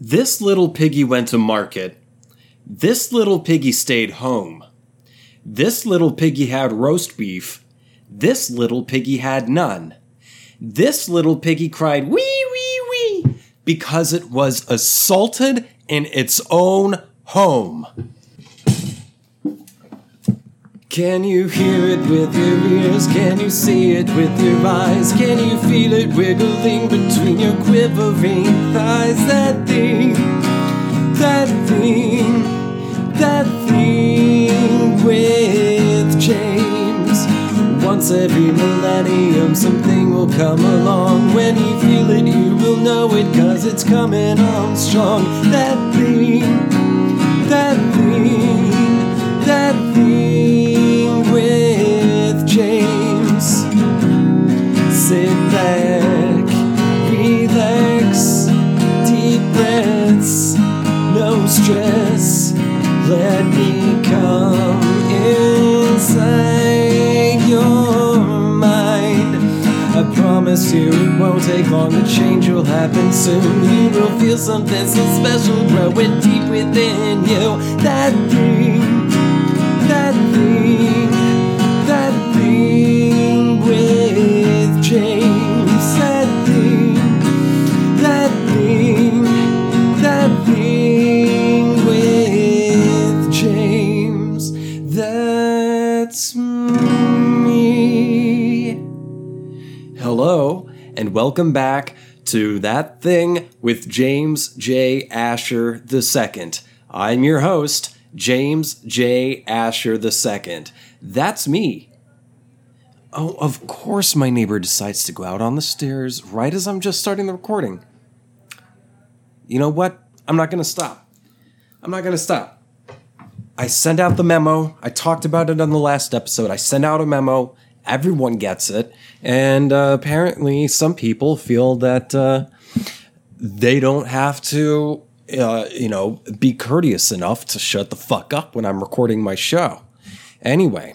This little piggy went to market. This little piggy stayed home. This little piggy had roast beef. This little piggy had none. This little piggy cried, wee, wee, wee, because it was assaulted in its own home. Can you hear it with your ears? Can you see it with your eyes? Can you feel it wiggling between your quivering thighs? That thing, that thing, that thing with James. Once every millennium, something will come along. When you feel it, you will know it, cause it's coming on strong. That thing, with James. Sit back, relax, deep breaths, no stress. Let me come inside your mind. I promise you it won't take long, the change will happen soon. You will feel something so special growing deep within you. That thing, welcome back to That Thing with James J. Asher II. I'm your host, James J. Asher II. That's me. Oh, of course, my neighbor decides to go out on the stairs right as I'm just starting the recording. You know what? I'm not going to stop. I'm not going to stop. I sent out the memo. I talked about it on the last episode. I sent out a memo. Everyone gets it. And uh, apparently, some people feel that uh, they don't have to, uh, you know, be courteous enough to shut the fuck up when I'm recording my show. Anyway,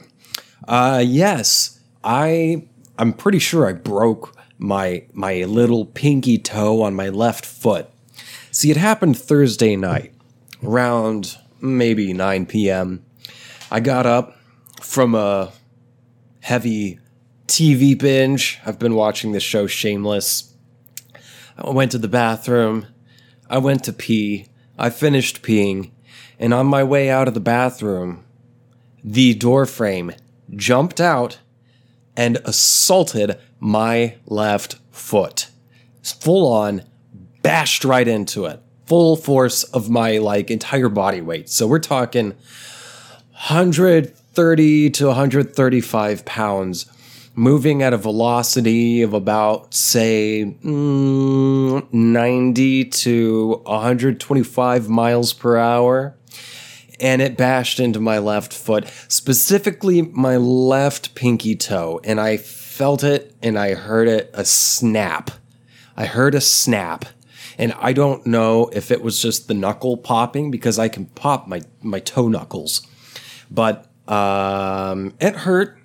uh, yes, I I'm pretty sure I broke my my little pinky toe on my left foot. See, it happened Thursday night, around maybe 9 p.m. I got up from a heavy TV binge. I've been watching this show Shameless. I went to the bathroom. I went to pee. I finished peeing. And on my way out of the bathroom, the door frame jumped out and assaulted my left foot. Full on, bashed right into it. Full force of my like entire body weight. So we're talking 130 to 135 pounds, moving at a velocity of about, say, mm, 90 to 125 miles per hour. And it bashed into my left foot, specifically my left pinky toe. And I felt it and I heard it a snap. I heard a snap. And I don't know if it was just the knuckle popping because I can pop my, my toe knuckles but um, it hurt.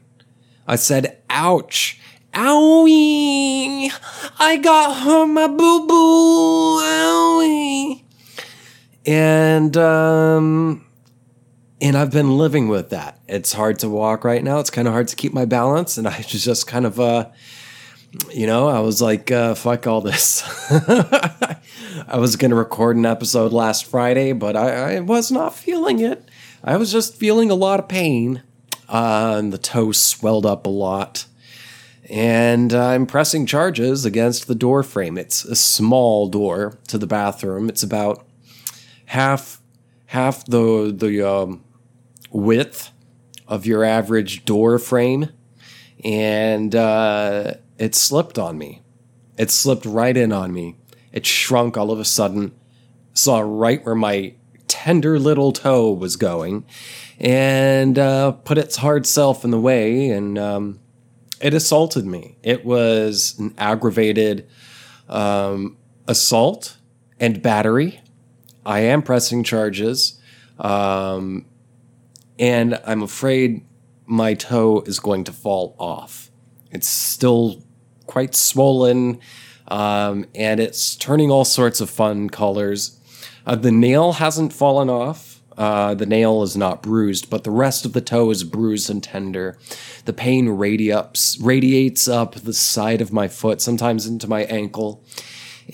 I said, ouch. Owie! I got hurt my boo boo! Owie! And, um, and I've been living with that. It's hard to walk right now. It's kind of hard to keep my balance. And I was just kind of, uh, you know, I was like, uh, fuck all this. I was going to record an episode last Friday, but I, I was not feeling it. I was just feeling a lot of pain, uh, and the toe swelled up a lot. And I'm pressing charges against the door frame. It's a small door to the bathroom. It's about half half the the um, width of your average door frame, and uh, it slipped on me. It slipped right in on me. It shrunk all of a sudden. Saw right where my tender little toe was going and uh, put its hard self in the way and um, it assaulted me. It was an aggravated um, assault and battery. I am pressing charges. Um, and I'm afraid my toe is going to fall off. It's still quite swollen um, and it's turning all sorts of fun colors Uh, the nail hasn't fallen off. Uh, the nail is not bruised, but the rest of the toe is bruised and tender. The pain radiates radiates up the side of my foot, sometimes into my ankle,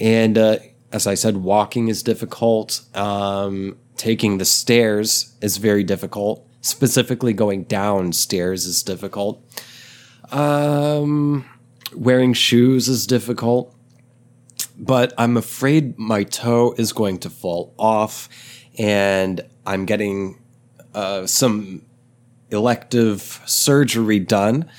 and uh, as I said, walking is difficult. Um, taking the stairs is very difficult. Specifically, going downstairs is difficult. Um, wearing shoes is difficult, but I'm afraid my toe is going to fall off, and I'm getting uh, some elective surgery done.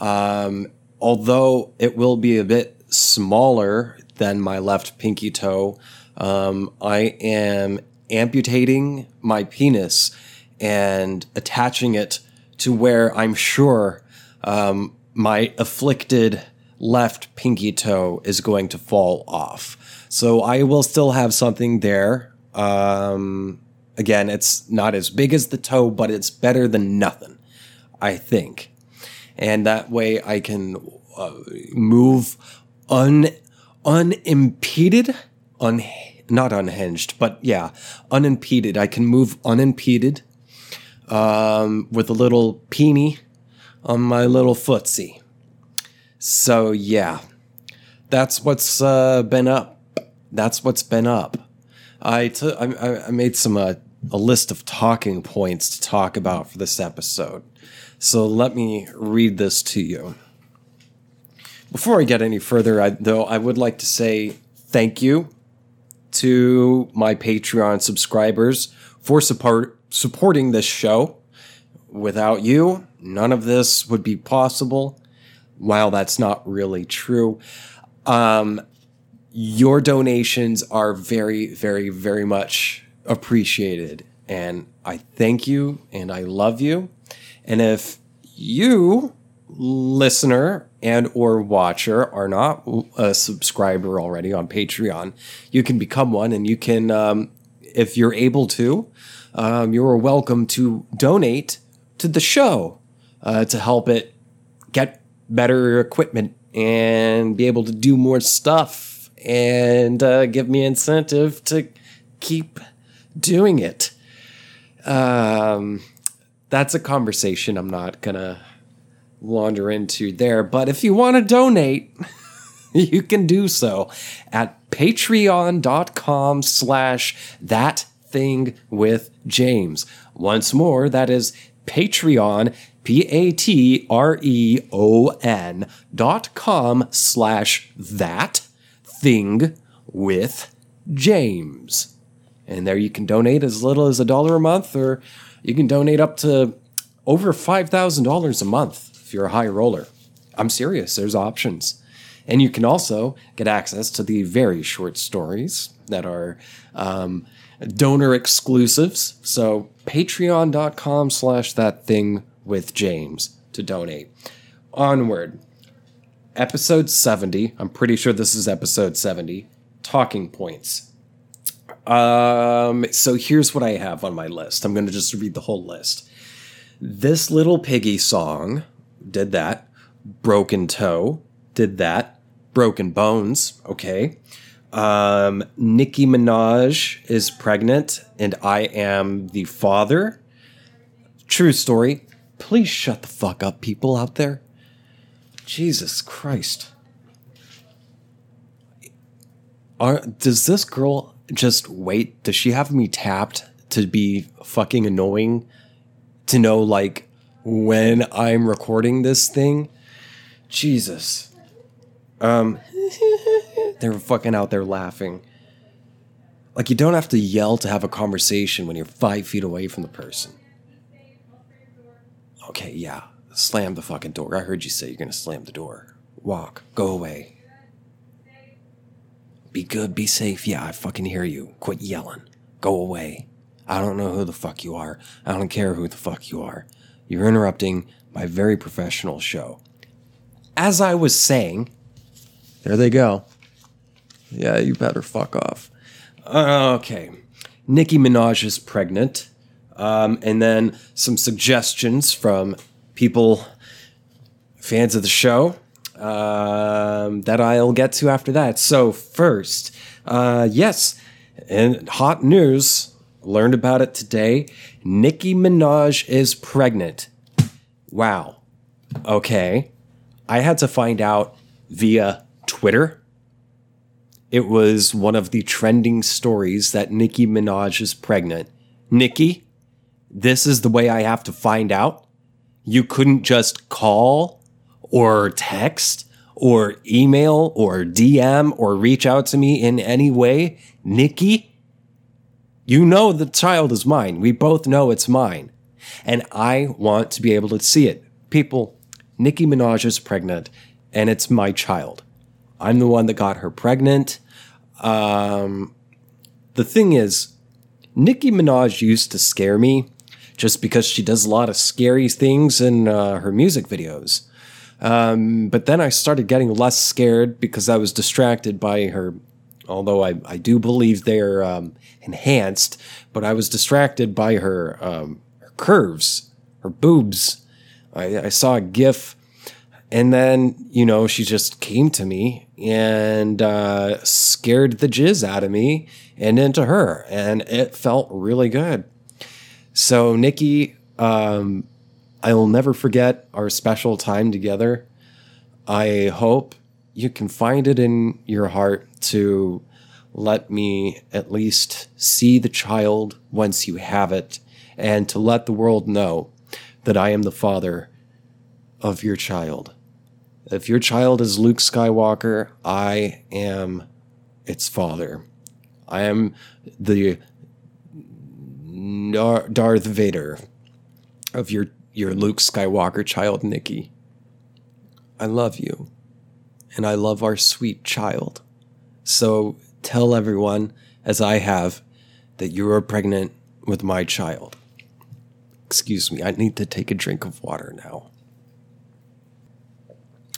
Um, although it will be a bit smaller than my left pinky toe, um, I am amputating my penis and attaching it to where I'm sure um, my afflicted left pinky toe is going to fall off. So I will still have something there. Um, again, it's not as big as the toe, but it's better than nothing, I think. And that way I can uh, move un unimpeded, un not unhinged, but yeah, unimpeded. I can move unimpeded um, with a little peenie on my little footsie. So yeah, that's what's uh, been up. That's what's been up. I, t- I, I made some uh, a list of talking points to talk about for this episode. So let me read this to you. Before I get any further, I, though, I would like to say thank you to my Patreon subscribers for support supporting this show. Without you, none of this would be possible. While that's not really true, um, your donations are very, very, very much appreciated. And I thank you and I love you. And if you, listener and or watcher, are not a subscriber already on Patreon, you can become one and you can, um, if you're able to, um, you're welcome to donate to the show uh, to help it get better equipment and be able to do more stuff and uh, give me incentive to keep doing it. Um, that's a conversation I'm not gonna wander into there. But if you want to donate, you can do so at patreon.com slash that thing with James. Once more, that is Patreon, P A T R E O N dot com slash that thing with James. And there you can donate as little as a dollar a month, or you can donate up to over $5,000 a month if you're a high roller. I'm serious, there's options. And you can also get access to the very short stories that are um, donor exclusives. So patreon.com slash that thing with James to donate. Onward. Episode 70. I'm pretty sure this is episode 70. Talking points. Um, so here's what I have on my list. I'm going to just read the whole list. This Little Piggy song did that. Broken Toe did that. Broken Bones, okay. Um, Nicki Minaj is pregnant and I am the father. True story. Please shut the fuck up, people out there. Jesus Christ. Are, does this girl just wait? Does she have me tapped to be fucking annoying? To know, like, when I'm recording this thing? Jesus. Um, they're fucking out there laughing. Like, you don't have to yell to have a conversation when you're five feet away from the person. Okay, yeah. Slam the fucking door. I heard you say you're gonna slam the door. Walk. Go away. Be good, be safe. Yeah, I fucking hear you. Quit yelling. Go away. I don't know who the fuck you are. I don't care who the fuck you are. You're interrupting my very professional show. As I was saying, there they go. Yeah, you better fuck off. Uh, okay. Nicki Minaj is pregnant. Um, and then some suggestions from people, fans of the show, um, that I'll get to after that. So, first, uh, yes, And hot news, learned about it today. Nicki Minaj is pregnant. Wow. Okay. I had to find out via Twitter. It was one of the trending stories that Nicki Minaj is pregnant. Nicki, this is the way I have to find out. You couldn't just call or text or email or DM or reach out to me in any way. Nicki, you know the child is mine. We both know it's mine. And I want to be able to see it. People, Nicki Minaj is pregnant and it's my child. I'm the one that got her pregnant. Um, the thing is, Nicki Minaj used to scare me just because she does a lot of scary things in uh, her music videos. Um, but then I started getting less scared because I was distracted by her, although I, I do believe they're um, enhanced, but I was distracted by her, um, her curves, her boobs. I, I saw a GIF and then, you know, she just came to me and uh, scared the jizz out of me and into her. And it felt really good. So, Nicki, um, I will never forget our special time together. I hope you can find it in your heart to let me at least see the child once you have it and to let the world know that I am the father of your child. If your child is Luke Skywalker, I am its father. I am the Darth Vader of your your Luke Skywalker child, Nicki. I love you, and I love our sweet child. So tell everyone, as I have, that you are pregnant with my child. Excuse me, I need to take a drink of water now.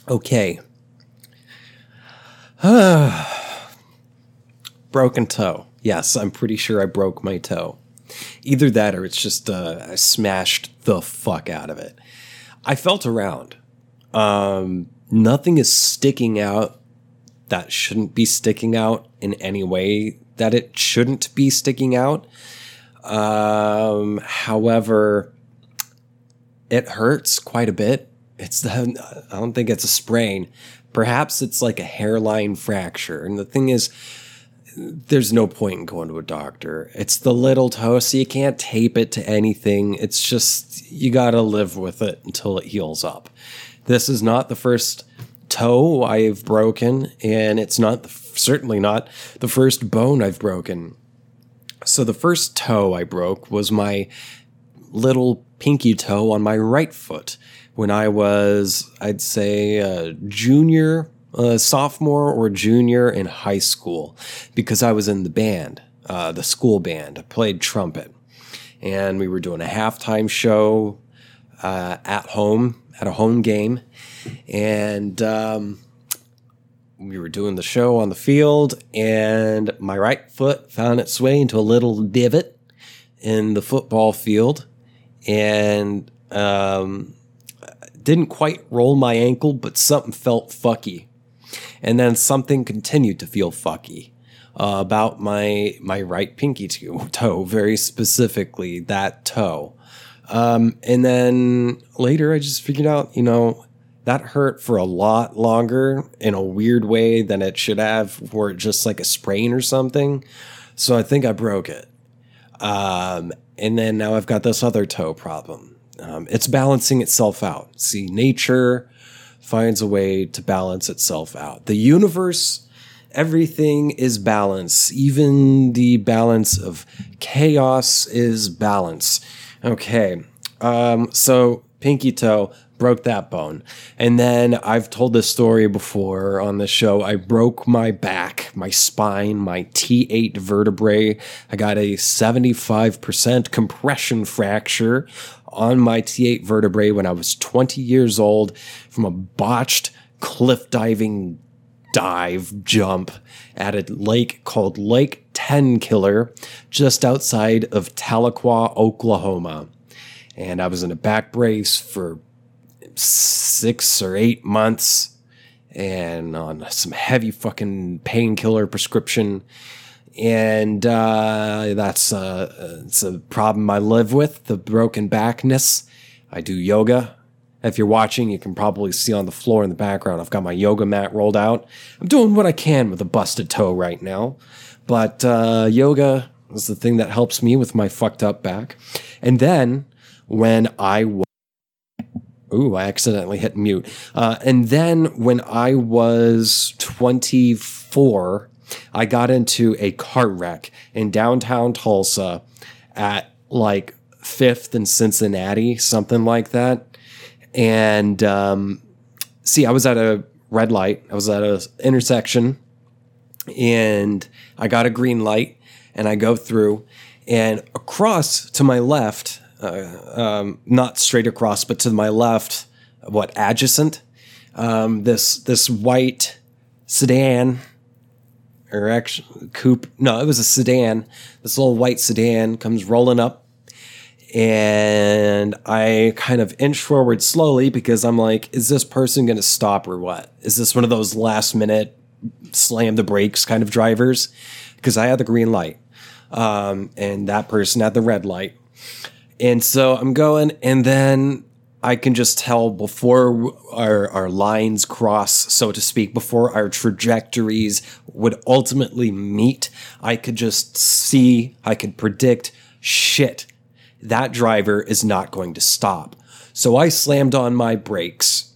Okay. Broken toe. Yes, I'm pretty sure I broke my toe. Either that or it's just uh, I smashed the fuck out of it. I felt around. Um, nothing is sticking out that shouldn't be sticking out in any way that it shouldn't be sticking out. Um, however, it hurts quite a bit. It's the, I don't think it's a sprain. Perhaps it's like a hairline fracture. And the thing is, there's no point in going to a doctor. It's the little toe, so you can't tape it to anything. It's just, you got to live with it until it heals up. This is not the first toe I've broken, and it's not the, certainly not the first bone I've broken. So the first toe I broke was my little pinky toe on my right foot when I was, I'd say, a junior, a sophomore or junior in high school, because I was in the band, uh, the school band. I played trumpet, and we were doing a halftime show uh, at home at a home game, and um, we were doing the show on the field, and my right foot found its way into a little divot in the football field, and um, didn't quite roll my ankle, but something felt fucky. And then something continued to feel fucky uh, about my my right pinky toe, very specifically that toe. Um, and then later, I just figured out, you know, that hurt for a lot longer in a weird way than it should have, where it just like a sprain or something. So I think I broke it. Um, and then now I've got this other toe problem. Um, it's balancing itself out. See, nature finds a way to balance itself out. The universe, everything is balance. Even the balance of chaos is balance. Okay, um, so pinky toe broke that bone. And then I've told this story before on the show. I broke my back, my spine, my T8 vertebrae. I got a 75% compression fracture on my T8 vertebrae when I was 20 years old from a botched cliff diving dive jump at a lake called Lake Tenkiller just outside of Tahlequah, Oklahoma. And I was in a back brace for six or eight months and on some heavy fucking painkiller prescription. And uh, that's uh, it's a problem I live with the broken backness. I do yoga. If you're watching, you can probably see on the floor in the background. I've got my yoga mat rolled out. I'm doing what I can with a busted toe right now, but uh, yoga is the thing that helps me with my fucked up back. And then when I w- Ooh, I accidentally hit mute. Uh, and then when I was 24, I got into a car wreck in downtown Tulsa at like 5th and Cincinnati, something like that. And um, see, I was at a red light, I was at an intersection, and I got a green light, and I go through, and across to my left, uh, um, not straight across, but to my left, what adjacent, um, this this white sedan or actually coupe. No, it was a sedan. This little white sedan comes rolling up, and I kind of inch forward slowly because I'm like, is this person going to stop or what? Is this one of those last minute slam the brakes kind of drivers? Because I had the green light, um, and that person had the red light. And so I'm going, and then I can just tell before our, our lines cross, so to speak, before our trajectories would ultimately meet, I could just see, I could predict shit that driver is not going to stop. So I slammed on my brakes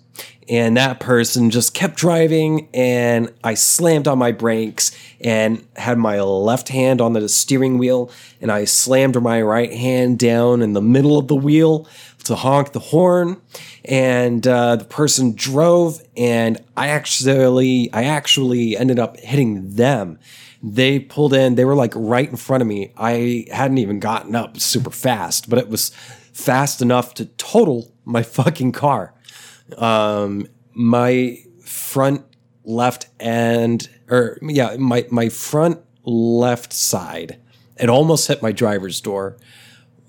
and that person just kept driving and I slammed on my brakes and had my left hand on the steering wheel and I slammed my right hand down in the middle of the wheel to honk the horn and uh, the person drove and I actually I actually ended up hitting them they pulled in, they were like right in front of me. I hadn't even gotten up super fast, but it was fast enough to total my fucking car. Um, my front left end, or yeah, my, my front left side, it almost hit my driver's door,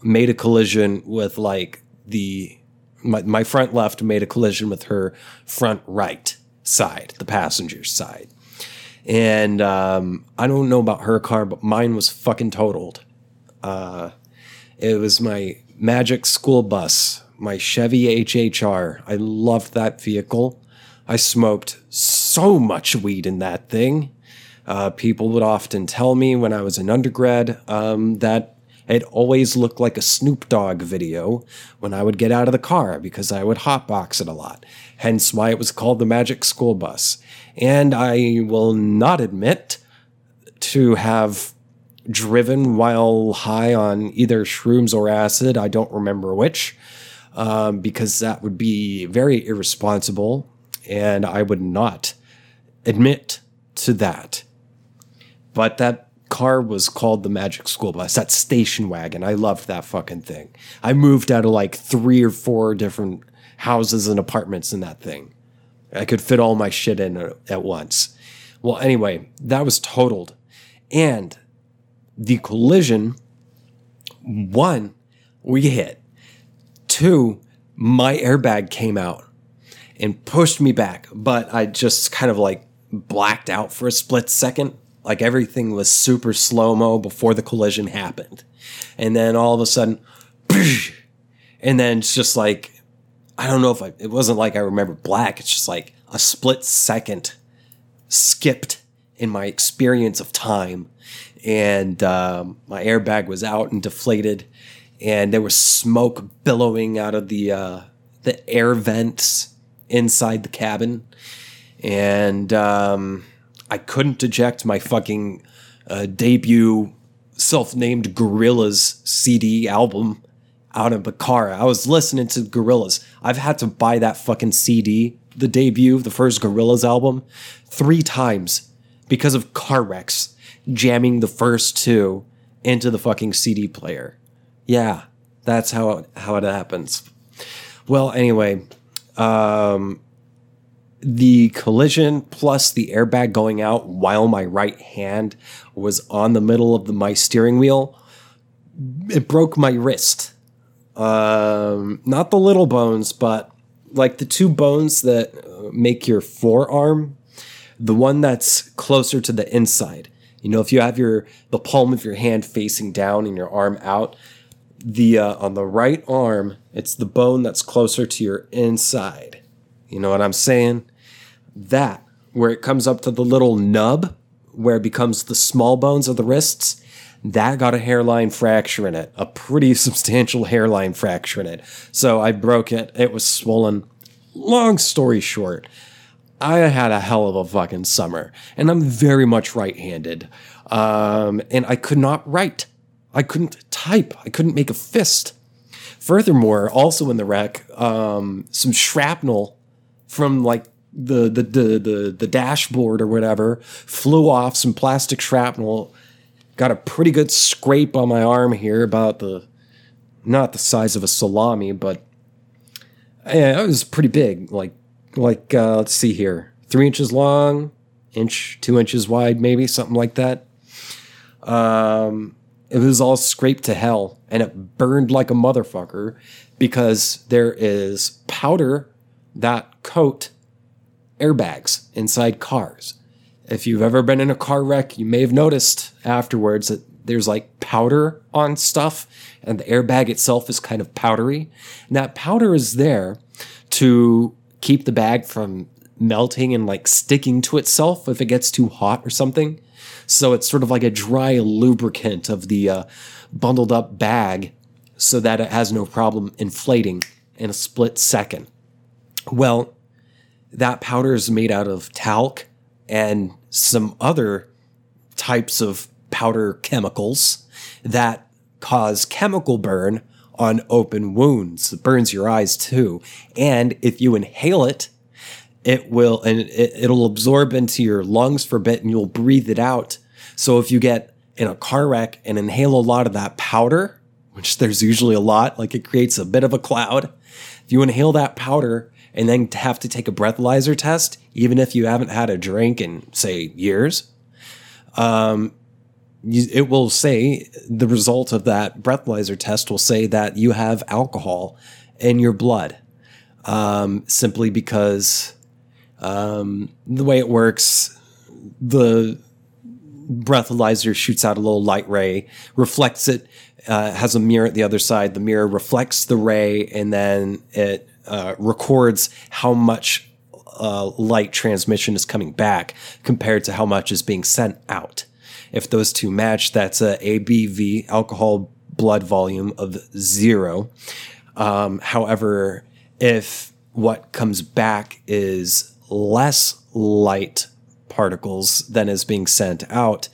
made a collision with like the, my, my front left made a collision with her front right side, the passenger side. And um, I don't know about her car, but mine was fucking totaled. Uh, it was my Magic school bus, my Chevy HHR. I loved that vehicle. I smoked so much weed in that thing. Uh, people would often tell me when I was an undergrad um, that it always looked like a Snoop Dogg video when I would get out of the car because I would hotbox it a lot. Hence why it was called the Magic School Bus. And I will not admit to have driven while high on either shrooms or acid. I don't remember which, um, because that would be very irresponsible. And I would not admit to that. But that car was called the Magic School Bus, that station wagon. I loved that fucking thing. I moved out of like three or four different houses and apartments in that thing. I could fit all my shit in at once. Well, anyway, that was totaled. And the collision one, we hit. Two, my airbag came out and pushed me back, but I just kind of like blacked out for a split second. Like everything was super slow mo before the collision happened. And then all of a sudden, and then it's just like I don't know if I, it wasn't like I remember black. It's just like a split second skipped in my experience of time. And um, my airbag was out and deflated, and there was smoke billowing out of the uh, the air vents inside the cabin, and um, I couldn't eject my fucking uh, debut self-named Gorillaz CD album out of the car. I was listening to Gorillaz. I've had to buy that fucking CD, the debut, the first Gorillaz album, three times because of car wrecks jamming the first two into the fucking CD player. Yeah, that's how how it happens. Well, anyway, um, the collision plus the airbag going out while my right hand was on the middle of the, my steering wheel, it broke my wrist um, not the little bones, but like the two bones that uh, make your forearm, the one that's closer to the inside. You know, if you have your the palm of your hand facing down and your arm out, the uh, on the right arm, it's the bone that's closer to your inside. You know what I'm saying? That where it comes up to the little nub where it becomes the small bones of the wrists, that got a hairline fracture in it, a pretty substantial hairline fracture in it. So I broke it. It was swollen. Long story short, I had a hell of a fucking summer, and I'm very much right handed. Um, and I could not write. I couldn't type. I couldn't make a fist. Furthermore, also in the wreck, um, some shrapnel from like the, the the the the dashboard or whatever flew off. Some plastic shrapnel got a pretty good scrape on my arm here, about the not the size of a salami, but yeah, it was pretty big. Like like uh, let's see here, three inches long, inch two inches wide, maybe something like that. Um, it was all scraped to hell, and it burned like a motherfucker because there is powder that coat airbags inside cars. If you've ever been in a car wreck, you may have noticed afterwards that there's like powder on stuff, and the airbag itself is kind of powdery. And that powder is there to keep the bag from melting and like sticking to itself if it gets too hot or something. So it's sort of like a dry lubricant of the uh, bundled up bag so that it has no problem inflating in a split second. Well, that powder is made out of talc and some other types of powder chemicals that cause chemical burn on open wounds. It burns your eyes too. And if you inhale it, it will and it, it'll absorb into your lungs for a bit and you'll breathe it out. So if you get in a car wreck and inhale a lot of that powder, which there's usually a lot, like it creates a bit of a cloud. If you inhale that powder and then have to take a breathalyzer test, even if you haven't had a drink in, say, years, um, it will say the result of that breathalyzer test will say that you have alcohol in your blood um, simply because um, the way it works, the breathalyzer shoots out a little light ray, reflects it, uh, has a mirror at the other side. The mirror reflects the ray, and then it uh, records how much uh, light transmission is coming back compared to how much is being sent out. If those two match, that's a ABV alcohol blood volume of zero. Um, however, if what comes back is less light particles than is being sent out,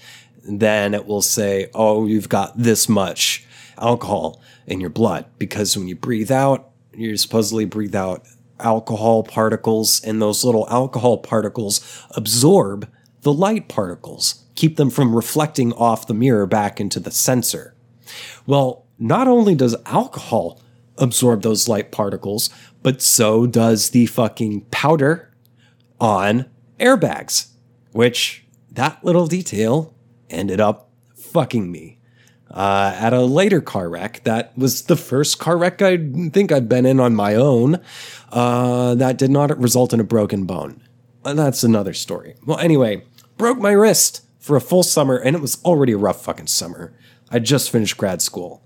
then it will say, oh, you've got this much alcohol in your blood. Because when you breathe out, you supposedly breathe out alcohol particles, and those little alcohol particles absorb the light particles, keep them from reflecting off the mirror back into the sensor. Well, not only does alcohol absorb those light particles, but so does the fucking powder on airbags, which that little detail ended up fucking me uh, at a later car wreck. That was the first car wreck I think I've been in on my own. Uh, that did not result in a broken bone. Uh, that's another story. Well, anyway, broke my wrist for a full summer, and it was already a rough fucking summer. I just finished grad school.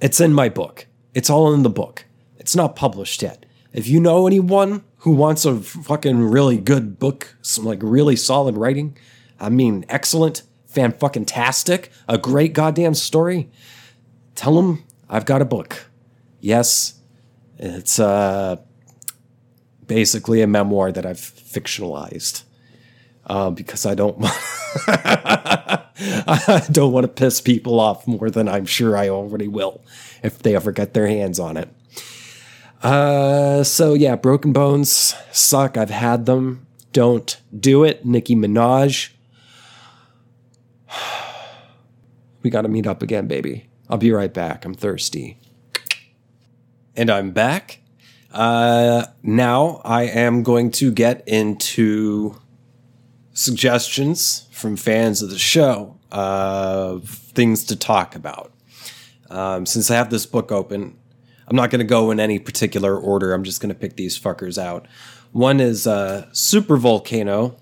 It's in my book. It's all in the book. It's not published yet. If you know anyone who wants a fucking really good book, some like really solid writing, I mean, excellent, fan fucking tastic, a great goddamn story, tell them I've got a book. Yes, it's uh, basically a memoir that I've fictionalized uh, because I don't I don't want to piss people off more than I'm sure I already will if they ever get their hands on it. Uh, so yeah, broken bones suck. I've had them. Don't do it. Nicki Minaj. We got to meet up again, baby. I'll be right back. I'm thirsty. And I'm back. Uh, now I am going to get into suggestions from fans of the show, uh, things to talk about. Um, since I have this book open, I'm not going to go in any particular order. I'm just going to pick these fuckers out. One is uh, Super Volcano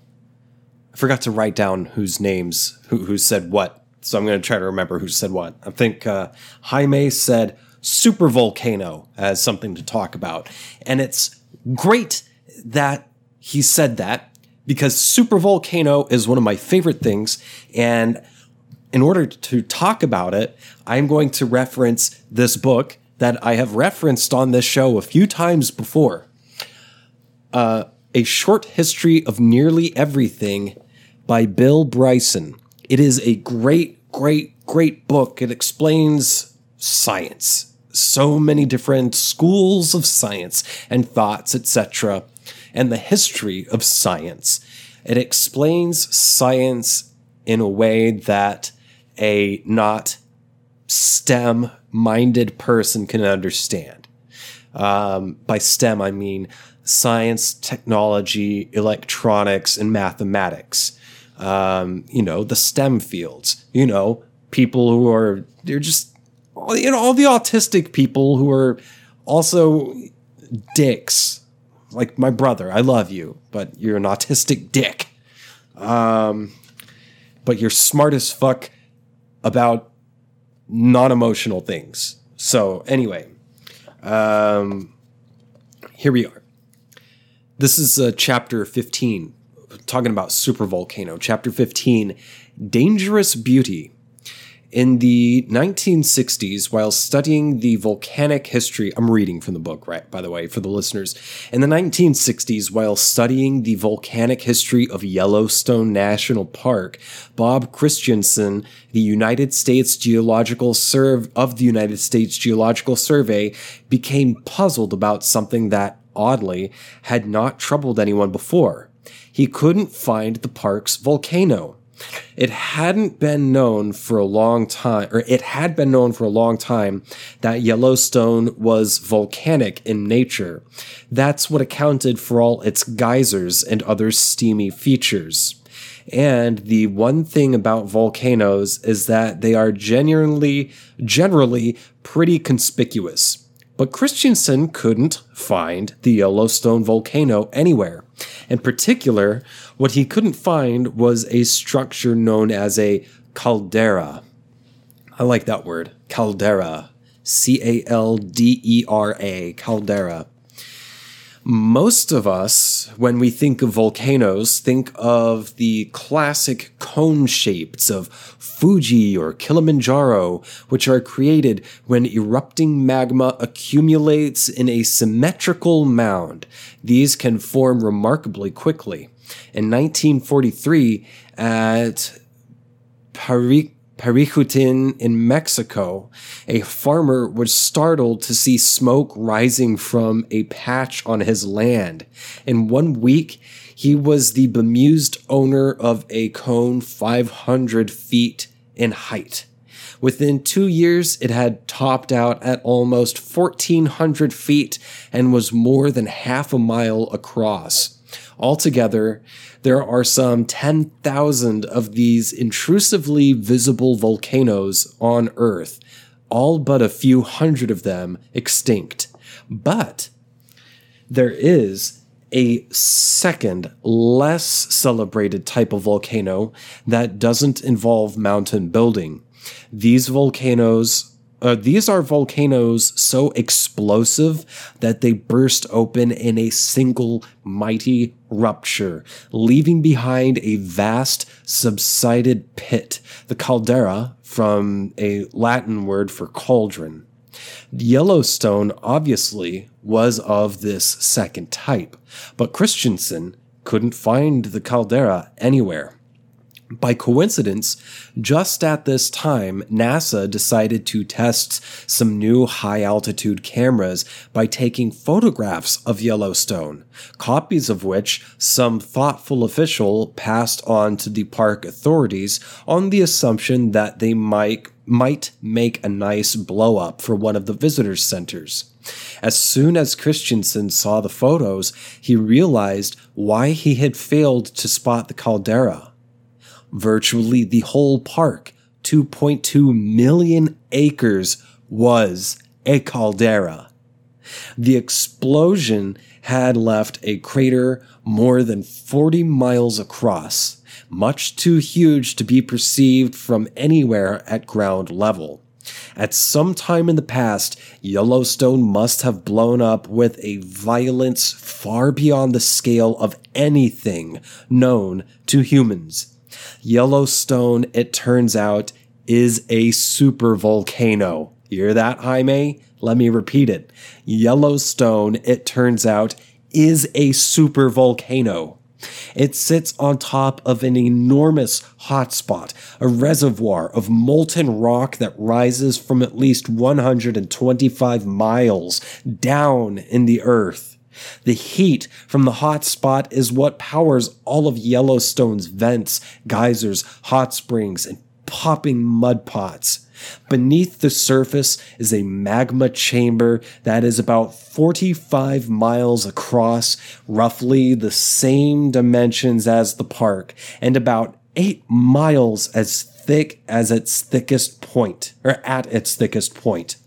I forgot to write down whose names, who, who said what. So I'm going to try to remember who said what. I think uh, Jaime said super volcano as something to talk about. And it's great that he said that because super volcano is one of my favorite things. And in order to talk about it, I'm going to reference this book that I have referenced on this show a few times before. Uh, a Short History of Nearly Everything by Bill Bryson. It is a great, great, great book. It explains science, so many different schools of science and thoughts, etc., and the history of science. It explains science in a way that a not STEM minded person can understand. Um, by STEM, I mean science, technology, electronics, and mathematics. Um, you know, the STEM fields, you know, people who are, they're just, you know, all the autistic people who are also dicks. Like my brother, I love you, but you're an autistic dick. Um, but you're smart as fuck about non emotional things. So, anyway, um, here we are. This is uh, chapter 15, talking about supervolcano. Chapter 15 Dangerous Beauty. In the 1960s, while studying the volcanic history, I'm reading from the book, right, by the way, for the listeners. In the 1960s, while studying the volcanic history of Yellowstone National Park, Bob Christiansen, the United States Geological Serve of the United States Geological Survey, became puzzled about something that, oddly, had not troubled anyone before. He couldn't find the park's volcano. It hadn't been known for a long time, or it had been known for a long time that Yellowstone was volcanic in nature. That's what accounted for all its geysers and other steamy features. And the one thing about volcanoes is that they are genuinely, generally pretty conspicuous. But Christiansen couldn't find the Yellowstone volcano anywhere. In particular, what he couldn't find was a structure known as a caldera. I like that word, caldera. C A L D E R A, caldera. Most of us, when we think of volcanoes, think of the classic cone shapes of Fuji or Kilimanjaro, which are created when erupting magma accumulates in a symmetrical mound. These can form remarkably quickly. In 1943, at Parik Paricutin in Mexico, a farmer was startled to see smoke rising from a patch on his land. In one week, he was the bemused owner of a cone 500 feet in height. Within two years, it had topped out at almost 1,400 feet and was more than half a mile across. Altogether, there are some 10,000 of these intrusively visible volcanoes on Earth, all but a few hundred of them extinct. But there is a second, less celebrated type of volcano that doesn't involve mountain building. These volcanoes uh, these are volcanoes so explosive that they burst open in a single mighty rupture, leaving behind a vast subsided pit, the caldera, from a Latin word for cauldron. Yellowstone obviously was of this second type, but Christiansen couldn't find the caldera anywhere. By coincidence, just at this time, NASA decided to test some new high altitude cameras by taking photographs of Yellowstone, copies of which some thoughtful official passed on to the park authorities on the assumption that they might, might make a nice blow up for one of the visitor centers. As soon as Christiansen saw the photos, he realized why he had failed to spot the caldera virtually the whole park, 2.2 million acres, was a caldera. The explosion had left a crater more than 40 miles across, much too huge to be perceived from anywhere at ground level. At some time in the past, Yellowstone must have blown up with a violence far beyond the scale of anything known to humans. Yellowstone, it turns out, is a super volcano. Hear that, Jaime? Let me repeat it. Yellowstone, it turns out, is a super volcano. It sits on top of an enormous hotspot, a reservoir of molten rock that rises from at least 125 miles down in the earth. The heat from the hot spot is what powers all of Yellowstone's vents, geysers, hot springs, and popping mud pots. Beneath the surface is a magma chamber that is about 45 miles across, roughly the same dimensions as the park, and about 8 miles as thick as its thickest point, or at its thickest point.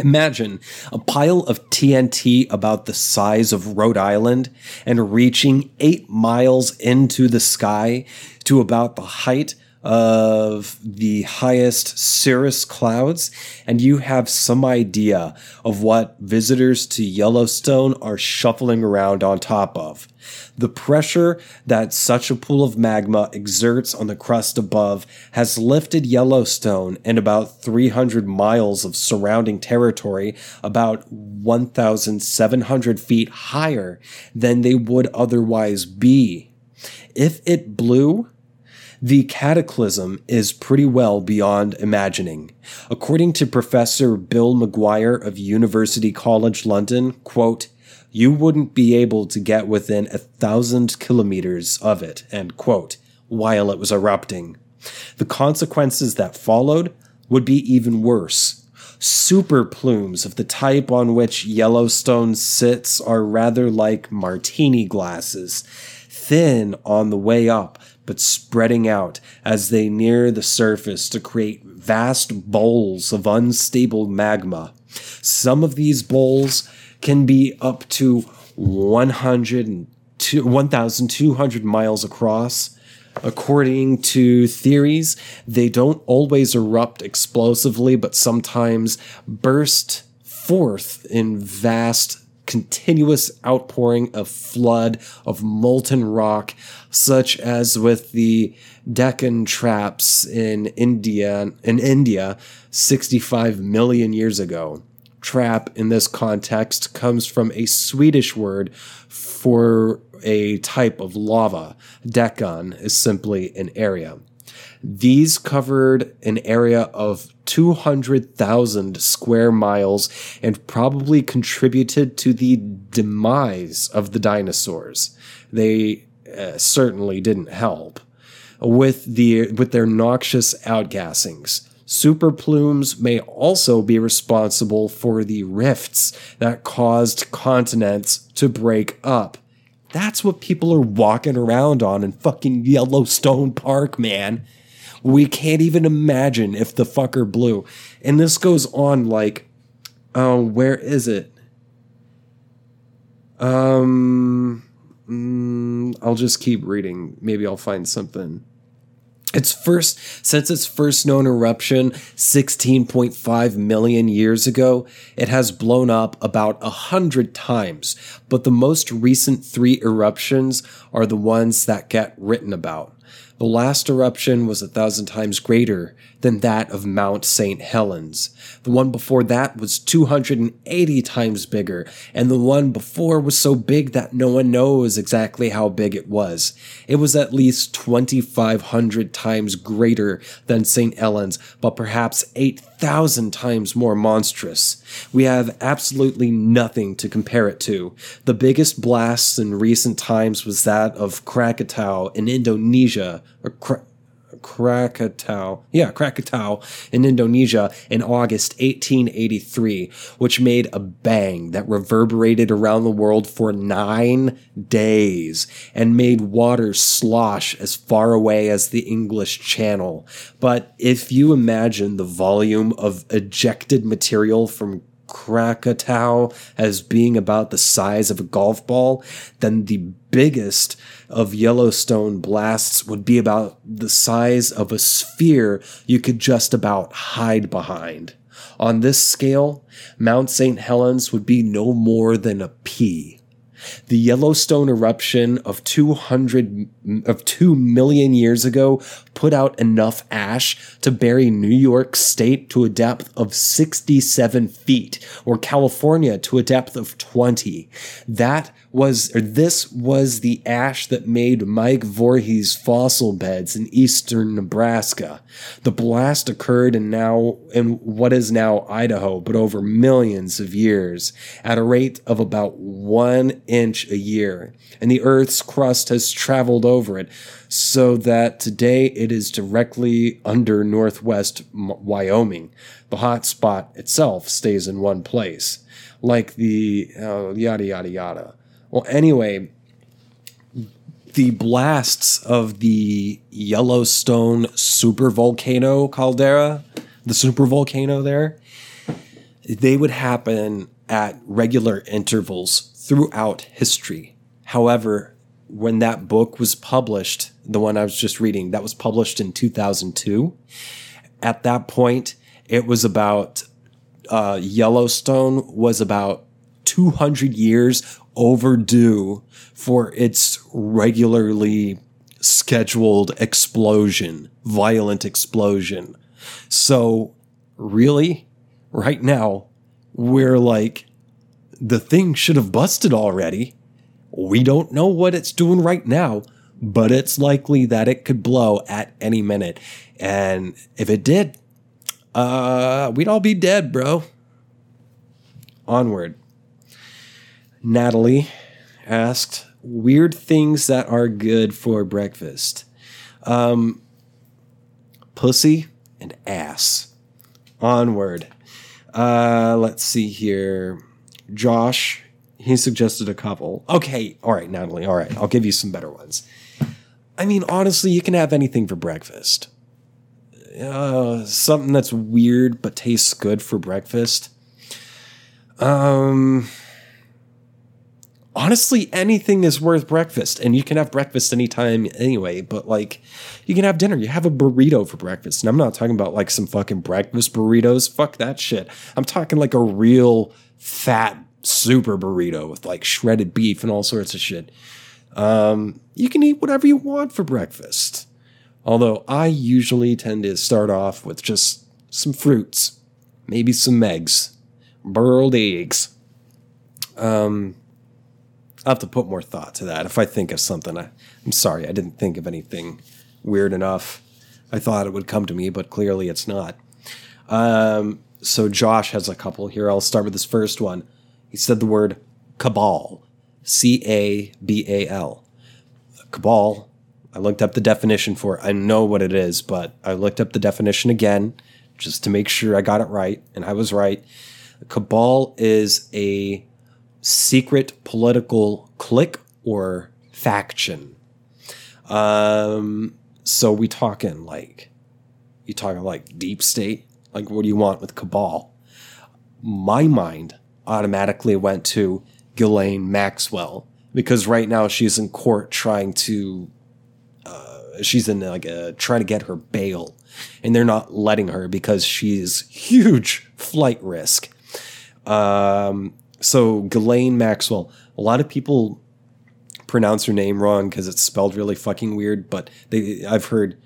Imagine a pile of TNT about the size of Rhode Island and reaching eight miles into the sky to about the height of the highest cirrus clouds, and you have some idea of what visitors to Yellowstone are shuffling around on top of. The pressure that such a pool of magma exerts on the crust above has lifted Yellowstone and about 300 miles of surrounding territory about 1,700 feet higher than they would otherwise be. If it blew, the cataclysm is pretty well beyond imagining. According to Professor Bill McGuire of University College London, quote, you wouldn't be able to get within a thousand kilometers of it, end quote, while it was erupting. The consequences that followed would be even worse. Super plumes of the type on which Yellowstone sits are rather like martini glasses, thin on the way up, but spreading out as they near the surface to create vast bowls of unstable magma. Some of these bowls can be up to 100 1,200 miles across. According to theories, they don't always erupt explosively, but sometimes burst forth in vast continuous outpouring of flood of molten rock, such as with the Deccan traps in India in India 65 million years ago. Trap in this context comes from a Swedish word for a type of lava. Deccan is simply an area. These covered an area of 200,000 square miles and probably contributed to the demise of the dinosaurs. They uh, certainly didn't help with the with their noxious outgassings. Super plumes may also be responsible for the rifts that caused continents to break up. That's what people are walking around on in fucking Yellowstone Park, man. We can't even imagine if the fucker blew. And this goes on like, oh, where is it? Um, mm, I'll just keep reading. Maybe I'll find something. Its first, since its first known eruption 16.5 million years ago, it has blown up about a hundred times, but the most recent three eruptions are the ones that get written about. The last eruption was a thousand times greater than that of Mount St. Helens. The one before that was 280 times bigger, and the one before was so big that no one knows exactly how big it was. It was at least 2,500 times greater than St. Helens, but perhaps 8,000 times more monstrous. We have absolutely nothing to compare it to. The biggest blast in recent times was that of Krakatau in Indonesia, or Krakatau, yeah, Krakatau in Indonesia in August 1883, which made a bang that reverberated around the world for nine days and made water slosh as far away as the English Channel. But if you imagine the volume of ejected material from Krakatoa as being about the size of a golf ball, then the biggest of Yellowstone blasts would be about the size of a sphere you could just about hide behind. On this scale, Mount St. Helens would be no more than a pea. The Yellowstone eruption of 200 of 2 million years ago put out enough ash to bury New York state to a depth of 67 feet or California to a depth of 20. That was or this was the ash that made Mike Voorhies fossil beds in eastern Nebraska. The blast occurred in now in what is now Idaho, but over millions of years at a rate of about one inch a year. And the Earth's crust has traveled over it so that today it is directly under northwest Wyoming. The hot spot itself stays in one place, like the uh, yada yada yada. Well, anyway, the blasts of the Yellowstone supervolcano caldera, the supervolcano there, they would happen at regular intervals throughout history. However, when that book was published, the one I was just reading, that was published in 2002. At that point, it was about uh, Yellowstone was about 200 years overdue for its regularly scheduled explosion, violent explosion. So, really, right now, we're like, the thing should have busted already. We don't know what it's doing right now, but it's likely that it could blow at any minute. And if it did, uh, we'd all be dead, bro. Onward. Natalie asked, weird things that are good for breakfast. Um, pussy and ass. Onward. Uh, let's see here. Josh, he suggested a couple. Okay, all right, Natalie, all right, I'll give you some better ones. I mean, honestly, you can have anything for breakfast. Uh, something that's weird but tastes good for breakfast. Um, honestly, anything is worth breakfast, and you can have breakfast anytime anyway. But like, you can have dinner. You have a burrito for breakfast, and I'm not talking about like some fucking breakfast burritos. Fuck that shit. I'm talking like a real fat super burrito with like shredded beef and all sorts of shit. Um, you can eat whatever you want for breakfast. Although I usually tend to start off with just some fruits, maybe some eggs, boiled eggs. Um, I'll have to put more thought to that. If I think of something, I, I'm sorry, I didn't think of anything weird enough. I thought it would come to me, but clearly it's not. Um, so Josh has a couple here. I'll start with this first one. He said the word cabal, C A B A L. Cabal, I looked up the definition for it. I know what it is, but I looked up the definition again just to make sure I got it right, and I was right. cabal is a secret political clique or faction. Um, so we talking like, you talking like deep state? Like, what do you want with cabal? My mind automatically went to Ghislaine Maxwell because right now she's in court trying to uh, she's in like a trying to get her bail and they're not letting her because she's huge flight risk um, so Ghislaine Maxwell a lot of people pronounce her name wrong because it's spelled really fucking weird but they I've heard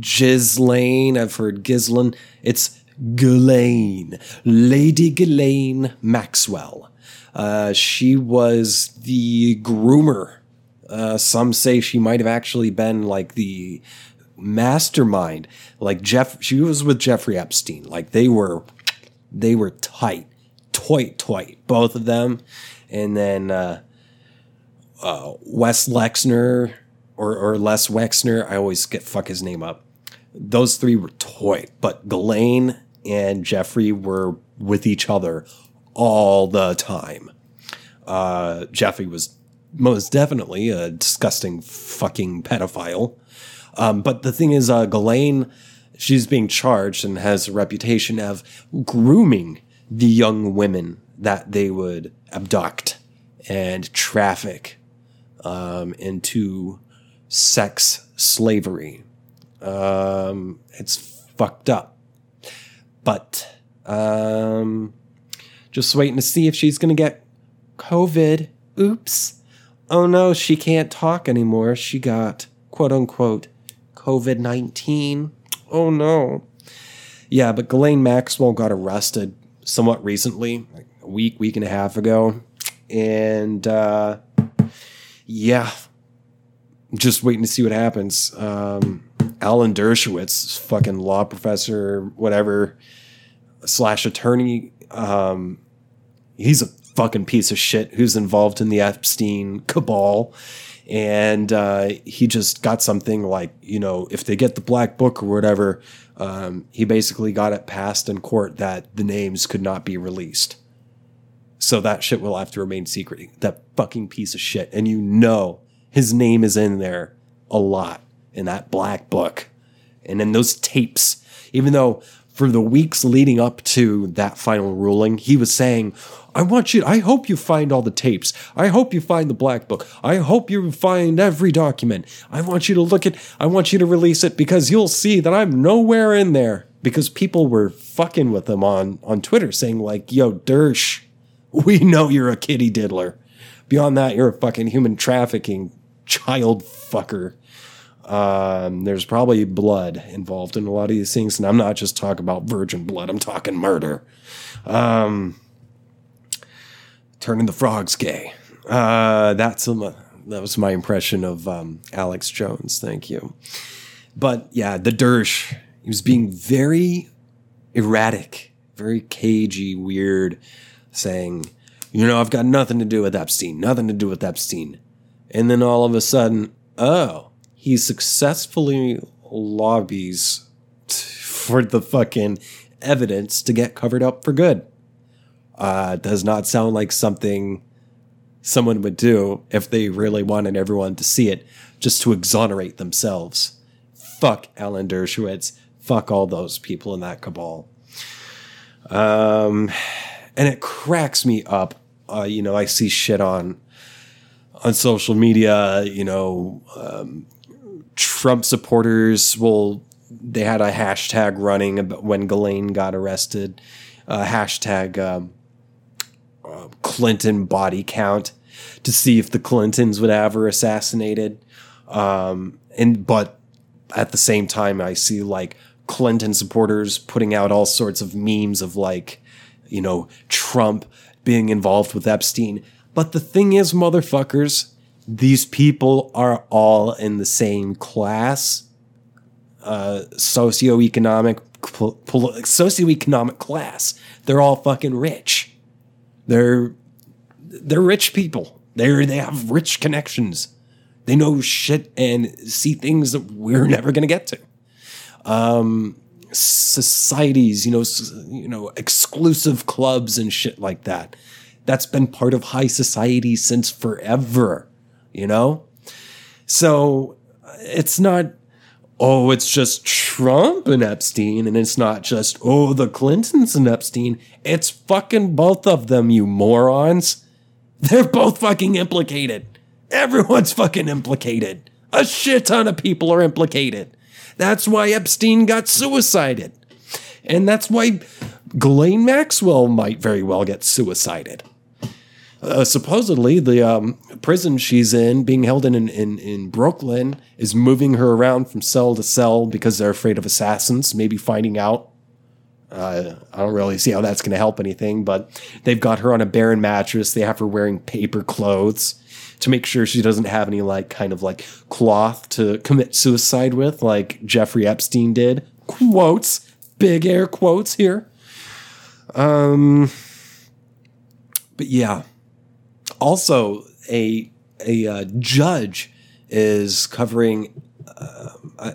Ghislaine I've heard Ghislaine it's Ghislaine, Lady Ghislaine Maxwell. Uh, she was the groomer. Uh, some say she might have actually been like the mastermind. Like Jeff, she was with Jeffrey Epstein. Like they were, they were tight, tight, tight, both of them. And then uh, uh, Wes Lexner or, or Les Wexner, I always get fuck his name up. Those three were toy, but Ghislaine and Jeffrey were with each other all the time. Uh, Jeffrey was most definitely a disgusting fucking pedophile. Um, but the thing is, uh, Ghislaine, she's being charged and has a reputation of grooming the young women that they would abduct and traffic um, into sex slavery. Um, it's fucked up. But um, just waiting to see if she's going to get COVID. Oops. Oh no, she can't talk anymore. She got quote unquote COVID 19. Oh no. Yeah, but Ghislaine Maxwell got arrested somewhat recently, like a week, week and a half ago. And uh, yeah, just waiting to see what happens. Um, Alan Dershowitz, fucking law professor, whatever, slash attorney. Um, he's a fucking piece of shit who's involved in the Epstein cabal. And uh, he just got something like, you know, if they get the black book or whatever, um, he basically got it passed in court that the names could not be released. So that shit will have to remain secret. That fucking piece of shit. And you know his name is in there a lot in that black book and in those tapes. Even though for the weeks leading up to that final ruling, he was saying, I want you, I hope you find all the tapes. I hope you find the black book. I hope you find every document. I want you to look at, I want you to release it because you'll see that I'm nowhere in there. Because people were fucking with him on, on Twitter saying, like, yo, Dersh, we know you're a kitty diddler. Beyond that, you're a fucking human trafficking child fucker. Um, there's probably blood involved in a lot of these things, and I'm not just talking about virgin blood. I'm talking murder. Um, turning the frogs gay. Uh, that's a, that was my impression of um, Alex Jones. Thank you. But yeah, the Dersh, he was being very erratic, very cagey, weird, saying, you know, I've got nothing to do with Epstein, nothing to do with Epstein. And then all of a sudden, oh, he successfully lobbies for the fucking evidence to get covered up for good. Uh, does not sound like something someone would do if they really wanted everyone to see it, just to exonerate themselves. Fuck Alan Dershowitz. Fuck all those people in that cabal. Um, and it cracks me up. Uh, you know, I see shit on on social media. You know, um, Trump supporters will. They had a hashtag running when Ghislaine got arrested. Uh, hashtag um, uh, Clinton body count to see if the Clintons would have her assassinated. Um, and but at the same time, I see like Clinton supporters putting out all sorts of memes of like, you know, Trump being involved with Epstein. But the thing is, motherfuckers, these people are all in the same class, uh, socioeconomic, pol- socioeconomic class. They're all fucking rich. They're they're rich people. They're they have rich connections. They know shit and see things that we're never gonna get to. Um, societies, you know, you know, exclusive clubs and shit like that. That's been part of high society since forever you know? So uh, it's not, oh, it's just Trump and Epstein, and it's not just, oh, the Clintons and Epstein. It's fucking both of them, you morons. They're both fucking implicated. Everyone's fucking implicated. A shit ton of people are implicated. That's why Epstein got suicided. And that's why Ghislaine Maxwell might very well get suicided uh, supposedly the um, prison she's in, being held in, in in Brooklyn, is moving her around from cell to cell because they're afraid of assassins, maybe finding out. Uh, I don't really see how that's going to help anything, but they've got her on a barren mattress. They have her wearing paper clothes to make sure she doesn't have any like kind of like cloth to commit suicide with, like Jeffrey Epstein did. Quotes, big air quotes here. Um, but yeah also a a uh, judge is covering. Uh, I,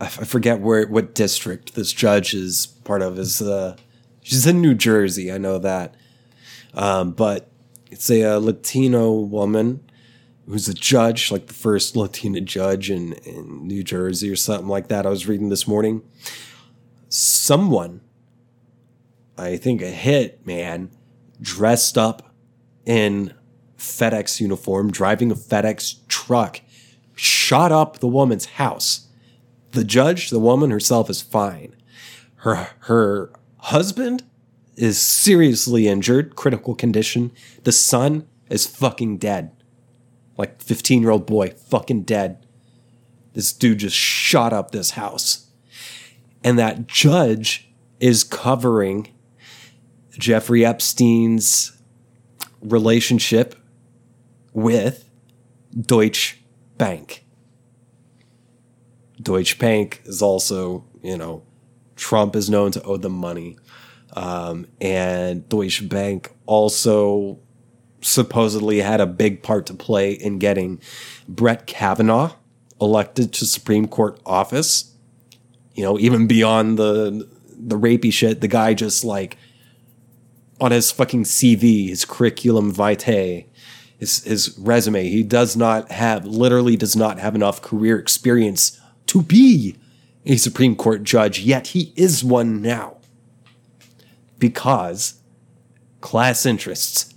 I forget where what district this judge is part of. Is uh, she's in New Jersey? I know that, um, but it's a, a, Latino woman who's a judge, like the first Latina judge in in New Jersey or something like that. I was reading this morning. Someone I think a hit man dressed up in FedEx uniform, driving a FedEx truck, shot up the woman's house. The judge, the woman herself, is fine. Her her husband is seriously injured, critical condition. The son is fucking dead. Like 15 year old boy, fucking dead. This dude just shot up this house. And that judge is covering Jeffrey Epstein's relationship with Deutsche Bank. Deutsche Bank is also, you know, Trump is known to owe them money. Um, and Deutsche Bank also supposedly had a big part to play in getting Brett Kavanaugh elected to Supreme Court office. You know, even beyond the the rapey shit, the guy just like on his fucking CV, his curriculum vitae, his his resume, he does not have literally does not have enough career experience to be a Supreme Court judge, yet he is one now. Because class interests,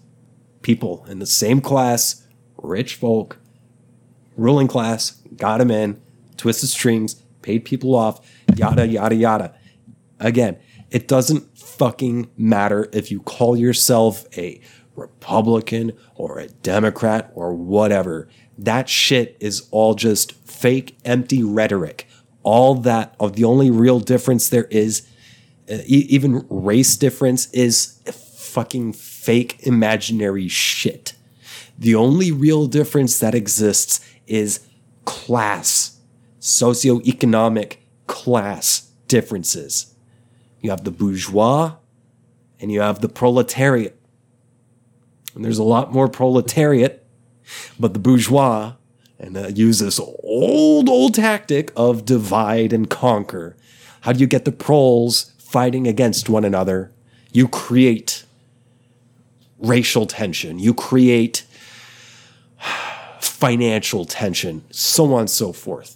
people in the same class, rich folk, ruling class, got him in, twisted strings, paid people off, yada, yada, yada. Again, it doesn't fucking matter if you call yourself a Republican or a Democrat or whatever. That shit is all just fake, empty rhetoric. All that of the only real difference there is, uh, even race difference, is fucking fake imaginary shit. The only real difference that exists is class, socioeconomic class differences. You have the bourgeois and you have the proletariat. And there's a lot more proletariat, but the bourgeois and uh, use this old, old tactic of divide and conquer. How do you get the proles fighting against one another? You create racial tension. You create financial tension, so on and so forth.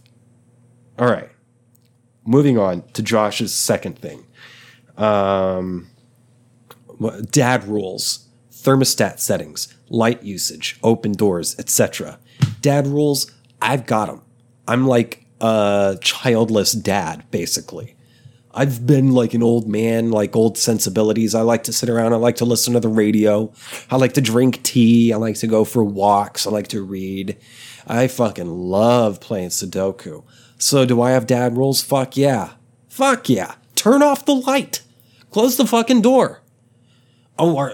All right. Moving on to Josh's second thing. Um, dad rules, thermostat settings, light usage, open doors, etc. Dad rules, I've got them. I'm like a childless dad, basically. I've been like an old man, like old sensibilities. I like to sit around. I like to listen to the radio. I like to drink tea. I like to go for walks. I like to read. I fucking love playing Sudoku. So, do I have dad rules? Fuck yeah. Fuck yeah. Turn off the light. Close the fucking door. Oh, are,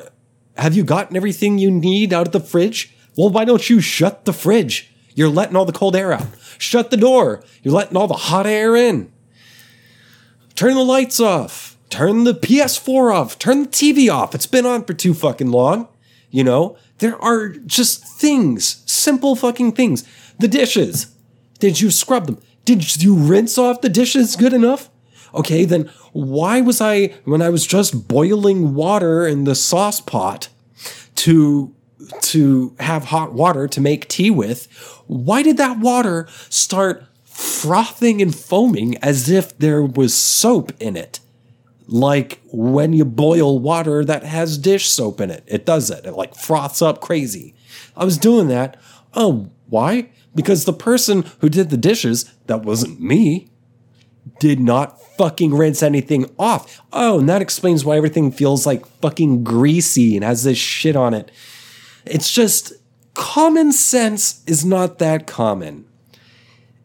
have you gotten everything you need out of the fridge? Well, why don't you shut the fridge? You're letting all the cold air out. Shut the door. You're letting all the hot air in. Turn the lights off. Turn the PS4 off. Turn the TV off. It's been on for too fucking long. You know, there are just things, simple fucking things. The dishes. Did you scrub them? Did you rinse off the dishes good enough? Okay, then why was I, when I was just boiling water in the sauce pot to to have hot water to make tea with, why did that water start frothing and foaming as if there was soap in it. Like when you boil water that has dish soap in it. It does it. It like froths up crazy. I was doing that. Oh, why? Because the person who did the dishes, that wasn't me, did not fucking rinse anything off. Oh, and that explains why everything feels like fucking greasy and has this shit on it. It's just common sense is not that common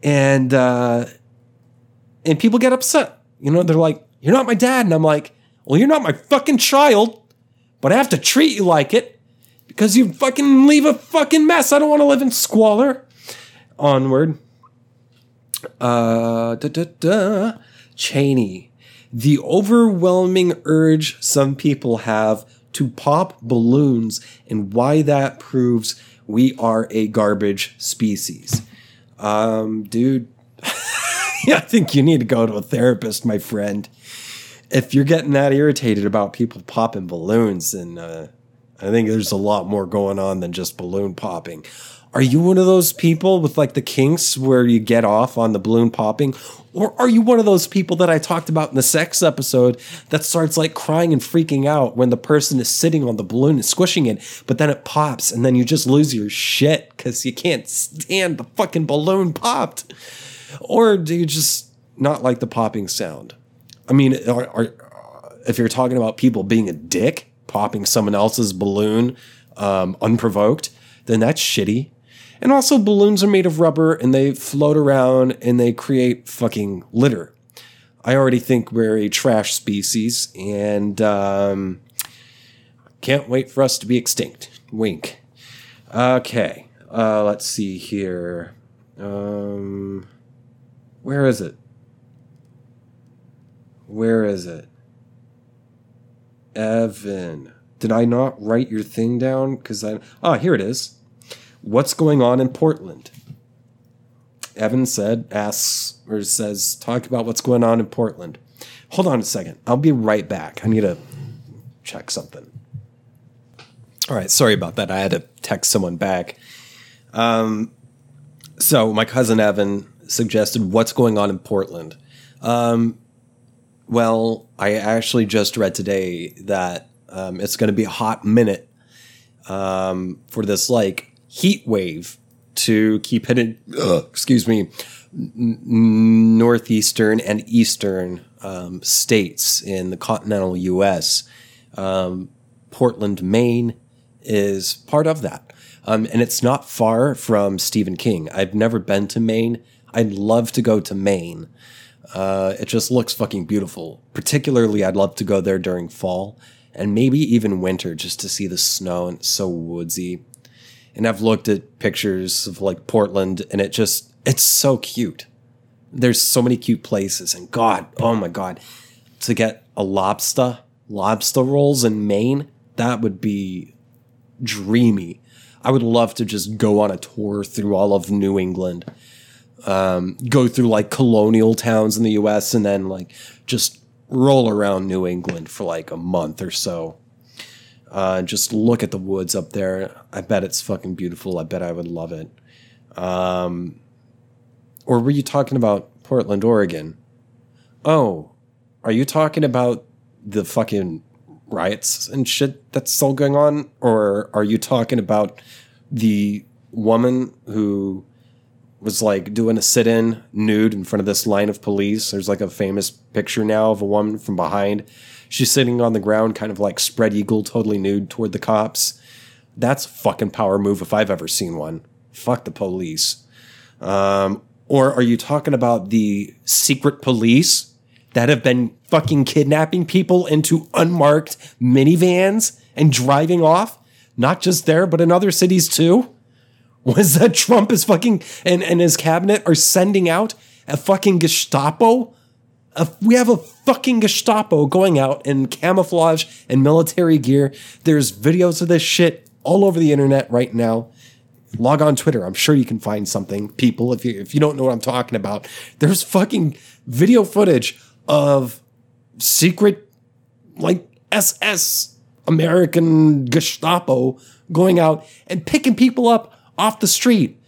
and uh, and people get upset. You know, they're like, "You're not my dad," and I'm like, "Well, you're not my fucking child, but I have to treat you like it because you fucking leave a fucking mess. I don't want to live in squalor." Onward. Uh, da, da, da. Cheney. The overwhelming urge some people have to pop balloons and why that proves we are a garbage species. Um, dude, I think you need to go to a therapist, my friend. If you're getting that irritated about people popping balloons, and uh, I think there's a lot more going on than just balloon popping. Are you one of those people with like the kinks where you get off on the balloon popping? Or are you one of those people that I talked about in the sex episode that starts like crying and freaking out when the person is sitting on the balloon and squishing it, but then it pops and then you just lose your shit because you can't stand the fucking balloon popped? Or do you just not like the popping sound? I mean, are, are, if you're talking about people being a dick, popping someone else's balloon um, unprovoked, then that's shitty. And also, balloons are made of rubber and they float around and they create fucking litter. I already think we're a trash species and um, can't wait for us to be extinct. Wink. Okay, uh, let's see here. Um, where is it? Where is it? Evan. Did I not write your thing down? Because I. Ah, here it is. What's going on in Portland? Evan said, asks, or says, talk about what's going on in Portland. Hold on a second. I'll be right back. I need to check something. All right. Sorry about that. I had to text someone back. Um, so, my cousin Evan suggested, what's going on in Portland? Um, well, I actually just read today that um, it's going to be a hot minute um, for this like heat wave to keep hitting, uh, excuse me, n- northeastern and eastern um, states in the continental U.S. Um, Portland, Maine is part of that. Um, and it's not far from Stephen King. I've never been to Maine. I'd love to go to Maine. Uh, it just looks fucking beautiful. Particularly, I'd love to go there during fall and maybe even winter just to see the snow and it's so woodsy and I've looked at pictures of like Portland and it just it's so cute. There's so many cute places and god, oh my god, to get a lobster, lobster rolls in Maine, that would be dreamy. I would love to just go on a tour through all of New England. Um, go through like colonial towns in the US and then like just roll around New England for like a month or so. Uh, just look at the woods up there. I bet it's fucking beautiful. I bet I would love it. Um, or were you talking about Portland, Oregon? Oh, are you talking about the fucking riots and shit that's still going on? Or are you talking about the woman who was like doing a sit in nude in front of this line of police? There's like a famous picture now of a woman from behind She's sitting on the ground, kind of like spread eagle, totally nude toward the cops. That's a fucking power move if I've ever seen one. Fuck the police. Um, or are you talking about the secret police that have been fucking kidnapping people into unmarked minivans and driving off? Not just there, but in other cities too? Was that Trump is fucking and, and his cabinet are sending out a fucking Gestapo a, we have a fucking Gestapo going out in camouflage and military gear. There's videos of this shit all over the internet right now. Log on Twitter. I'm sure you can find something, people. If you if you don't know what I'm talking about, there's fucking video footage of secret, like SS American Gestapo going out and picking people up off the street,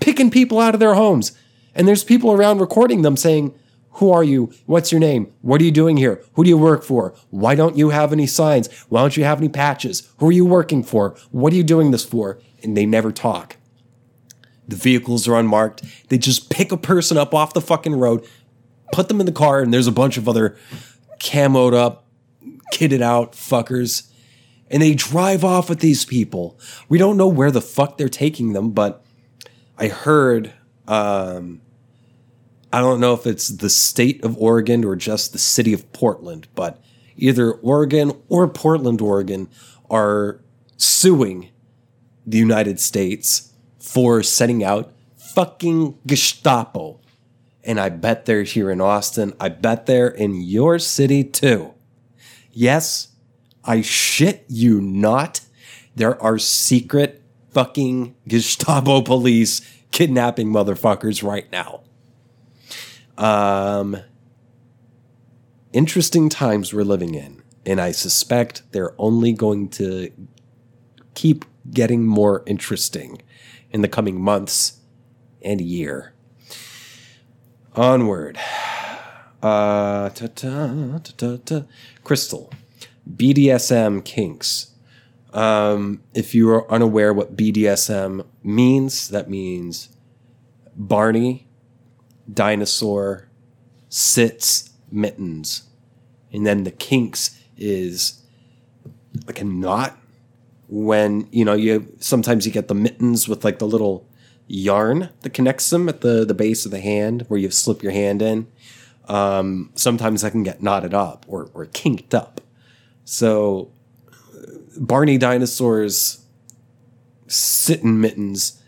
picking people out of their homes. And there's people around recording them saying, who are you? What's your name? What are you doing here? Who do you work for? Why don't you have any signs? Why don't you have any patches? Who are you working for? What are you doing this for? And they never talk. The vehicles are unmarked. They just pick a person up off the fucking road, put them in the car, and there's a bunch of other camoed up, kitted out fuckers. And they drive off with these people. We don't know where the fuck they're taking them, but I heard um, I don't know if it's the state of Oregon or just the city of Portland, but either Oregon or Portland, Oregon are suing the United States for setting out fucking Gestapo. And I bet they're here in Austin. I bet they're in your city too. Yes, I shit you not. There are secret fucking Gestapo police kidnapping motherfuckers right now. Um, interesting times we're living in, and I suspect they're only going to keep getting more interesting in the coming months and year. Onward. Uh, ta -ta, ta -ta, Crystal. BDSM kinks. Um, if you are unaware what BDSM means, that means Barney, dinosaur, sits, mittens. And then the kinks is like a knot when, you know, you sometimes you get the mittens with like the little yarn that connects them at the, the base of the hand where you slip your hand in. Um, sometimes that can get knotted up or, or kinked up. So Barney dinosaurs sit in mittens.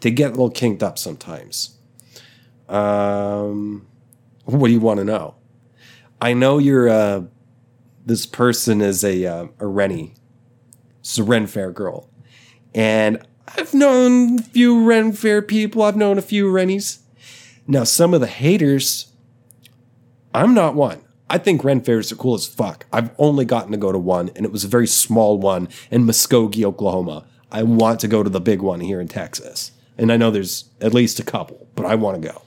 They get a little kinked up sometimes. Um, what do you want to know? I know you're uh, this person is a uh, a Rennie, it's a Ren Fair girl, and I've known a few Ren Fair people. I've known a few Rennies. Now, some of the haters, I'm not one. I think Ren Fairs are cool as fuck. I've only gotten to go to one, and it was a very small one in Muskogee, Oklahoma. I want to go to the big one here in Texas. And I know there's at least a couple, but I want to go.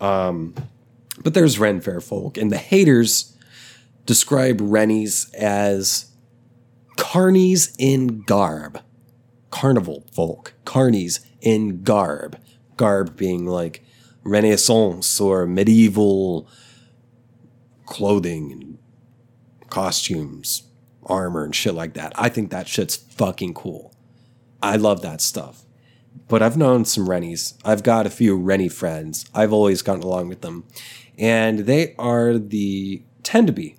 Um, but there's Ren Fair folk, and the haters describe Rennies as carnies in garb. Carnival folk. Carnies in garb. Garb being like Renaissance or medieval clothing and costumes, armor and shit like that. I think that shit's fucking cool. I love that stuff. But I've known some Rennies. I've got a few Rennie friends. I've always gotten along with them. And they are the, tend to be,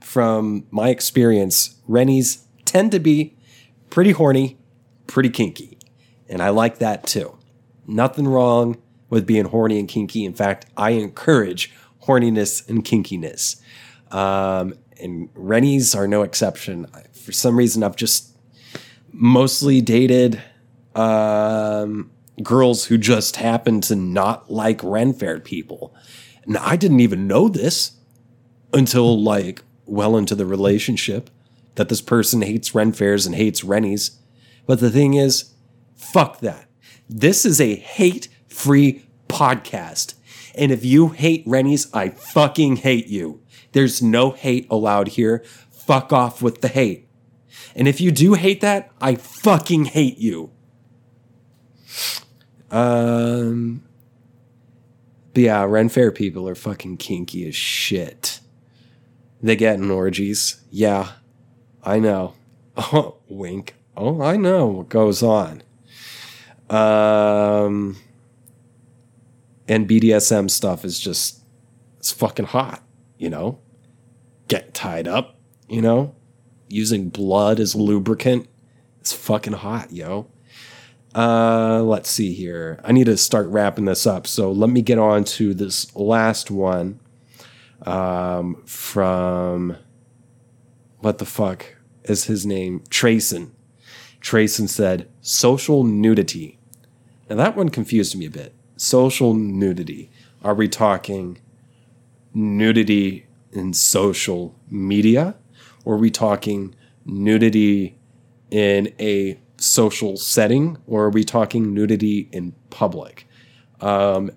from my experience, Rennies tend to be pretty horny, pretty kinky. And I like that too. Nothing wrong with being horny and kinky. In fact, I encourage horniness and kinkiness. Um, and Rennies are no exception. For some reason, I've just mostly dated um, girls who just happen to not like Ren Fair people. And I didn't even know this until like well into the relationship that this person hates Ren Fairs and hates Rennies. But the thing is, fuck that. This is a hate free podcast. And if you hate Rennies, I fucking hate you. There's no hate allowed here. Fuck off with the hate. And if you do hate that, I fucking hate you. Um, but yeah, Ren Fair people are fucking kinky as shit. They get in orgies. Yeah, I know. Oh, wink. Oh, I know what goes on. Um, and BDSM stuff is just it's fucking hot, you know? Get tied up, you know? Using blood as lubricant. It's fucking hot, yo. Uh, let's see here. I need to start wrapping this up. So let me get on to this last one um, from what the fuck is his name? Trayson. Trayson said social nudity. Now that one confused me a bit social nudity? Are we talking nudity in social media? Or are we talking nudity in a social setting? Or are we talking nudity in public? Um,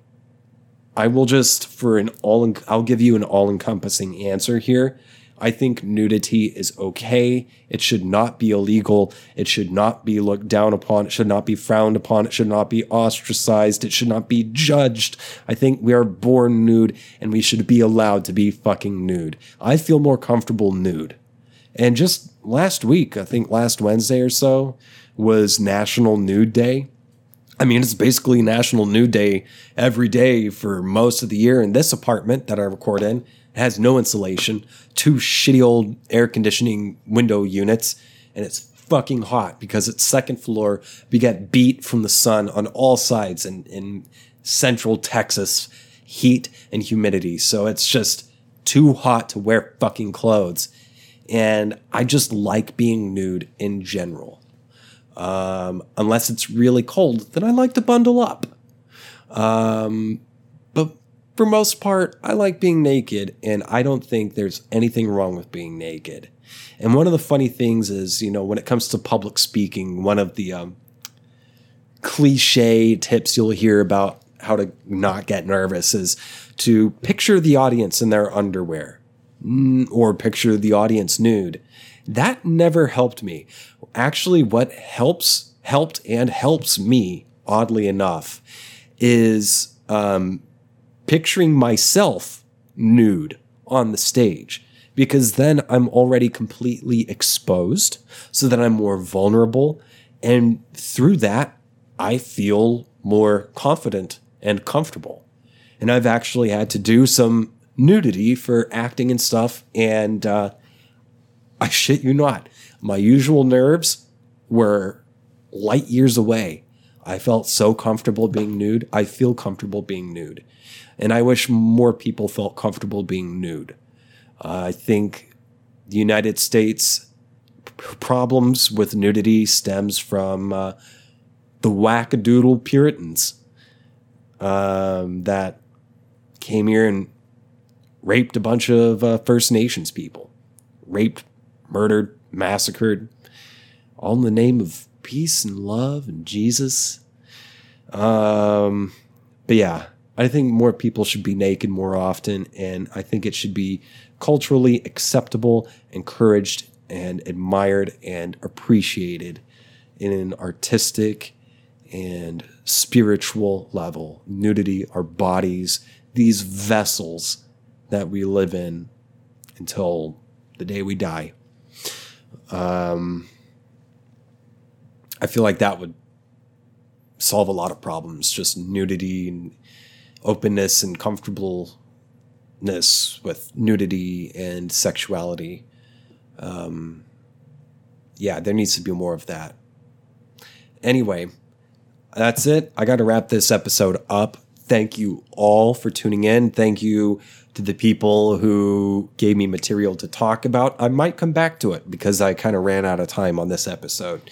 I will just, for an all, I'll give you an all encompassing answer here. I think nudity is okay. It should not be illegal. It should not be looked down upon. It should not be frowned upon. It should not be ostracized. It should not be judged. I think we are born nude and we should be allowed to be fucking nude. I feel more comfortable nude. And just last week, I think last Wednesday or so, was National Nude Day. I mean, it's basically National Nude Day every day for most of the year in this apartment that I record in. Has no insulation, two shitty old air conditioning window units, and it's fucking hot because it's second floor. We get beat from the sun on all sides in, in central Texas, heat and humidity. So it's just too hot to wear fucking clothes. And I just like being nude in general. Um, unless it's really cold, then I like to bundle up. Um, but for most part, I like being naked, and I don't think there's anything wrong with being naked. And one of the funny things is, you know, when it comes to public speaking, one of the um, cliche tips you'll hear about how to not get nervous is to picture the audience in their underwear mm, or picture the audience nude. That never helped me. Actually, what helps, helped and helps me, oddly enough, is um, picturing myself nude on the stage because then I'm already completely exposed so that I'm more vulnerable. And through that, I feel more confident and comfortable. And I've actually had to do some nudity for acting and stuff. And uh, I shit you not, my usual nerves were light years away. I felt so comfortable being nude. I feel comfortable being nude. And I wish more people felt comfortable being nude. Uh, I think the United States problems with nudity stems from uh, the wackadoodle Puritans um, that came here and raped a bunch of uh, First Nations people, raped, murdered, massacred, all in the name of peace and love and Jesus. Um, but yeah, I think more people should be naked more often, and I think it should be culturally acceptable, encouraged, and admired and appreciated in an artistic and spiritual level. Nudity, our bodies, these vessels that we live in until the day we die. Um, I feel like that would solve a lot of problems, just nudity and openness and comfortableness with nudity and sexuality. Um, yeah, there needs to be more of that. Anyway, that's it. I got to wrap this episode up. Thank you all for tuning in. Thank you to the people who gave me material to talk about. I might come back to it because I kind of ran out of time on this episode.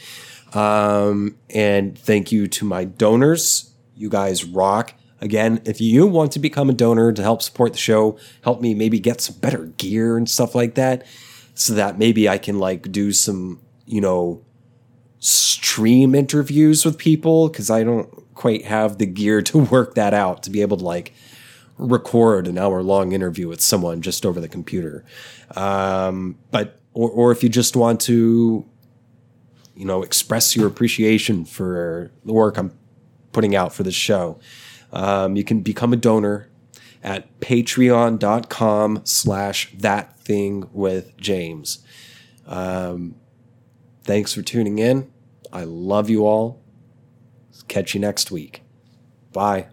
Um, and thank you to my donors. You guys rock. Again, if you want to become a donor to help support the show, help me maybe get some better gear and stuff like that, so that maybe I can like do some, you know, stream interviews with people because I don't quite have the gear to work that out to be able to like record an hour long interview with someone just over the computer. Um, but or, or if you just want to, you know, express your appreciation for the work I'm putting out for this show um, you can become a donor at patreon.com slash that thing with James. Um, thanks for tuning in. I love you all. Catch you next week. Bye.